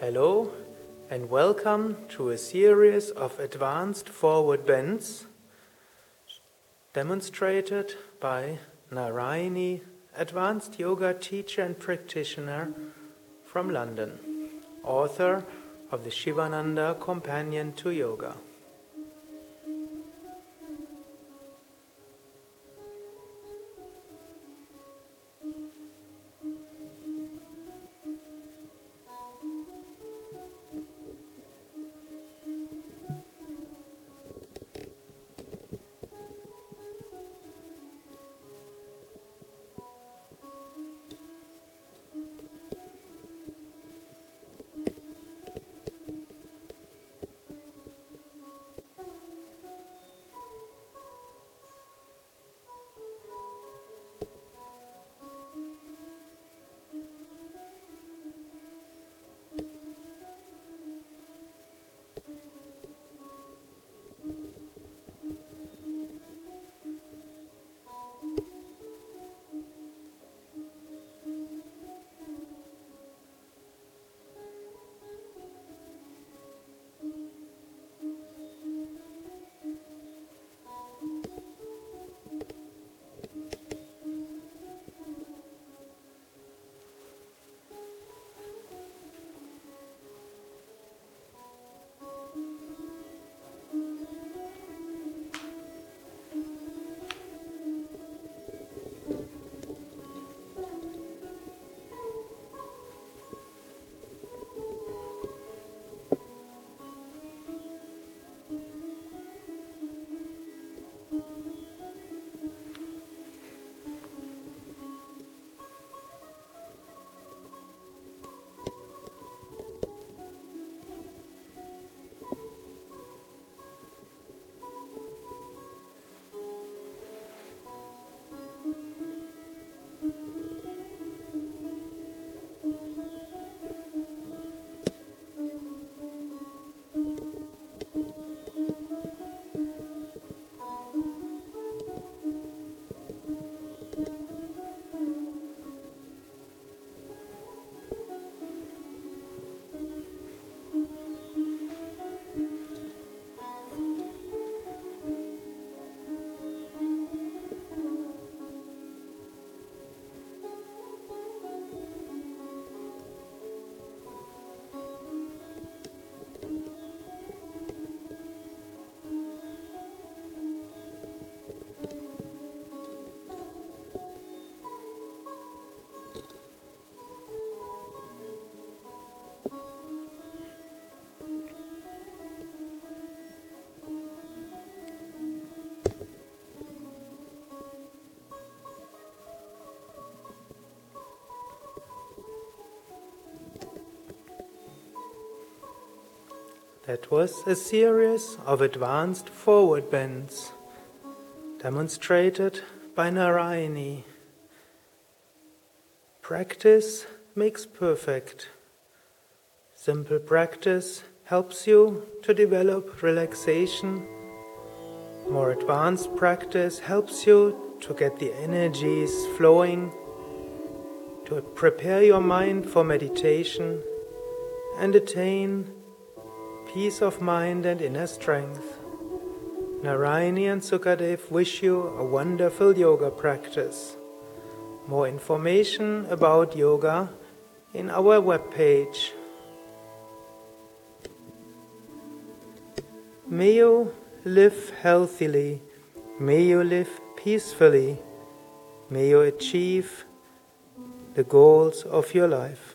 Hello and welcome to a series of advanced forward bends demonstrated by Narayani, advanced yoga teacher and practitioner from London, author of the Sivananda Companion to Yoga. That was a series of advanced forward bends demonstrated by Narayani. Practice makes perfect. Simple practice helps you to develop relaxation. More advanced practice helps you to get the energies flowing, to prepare your mind for meditation and attain peace of mind and inner strength. Narayani and Sukadev wish you a wonderful yoga practice. More information about yoga in our webpage. May you live healthily. May you live peacefully. May you achieve the goals of your life.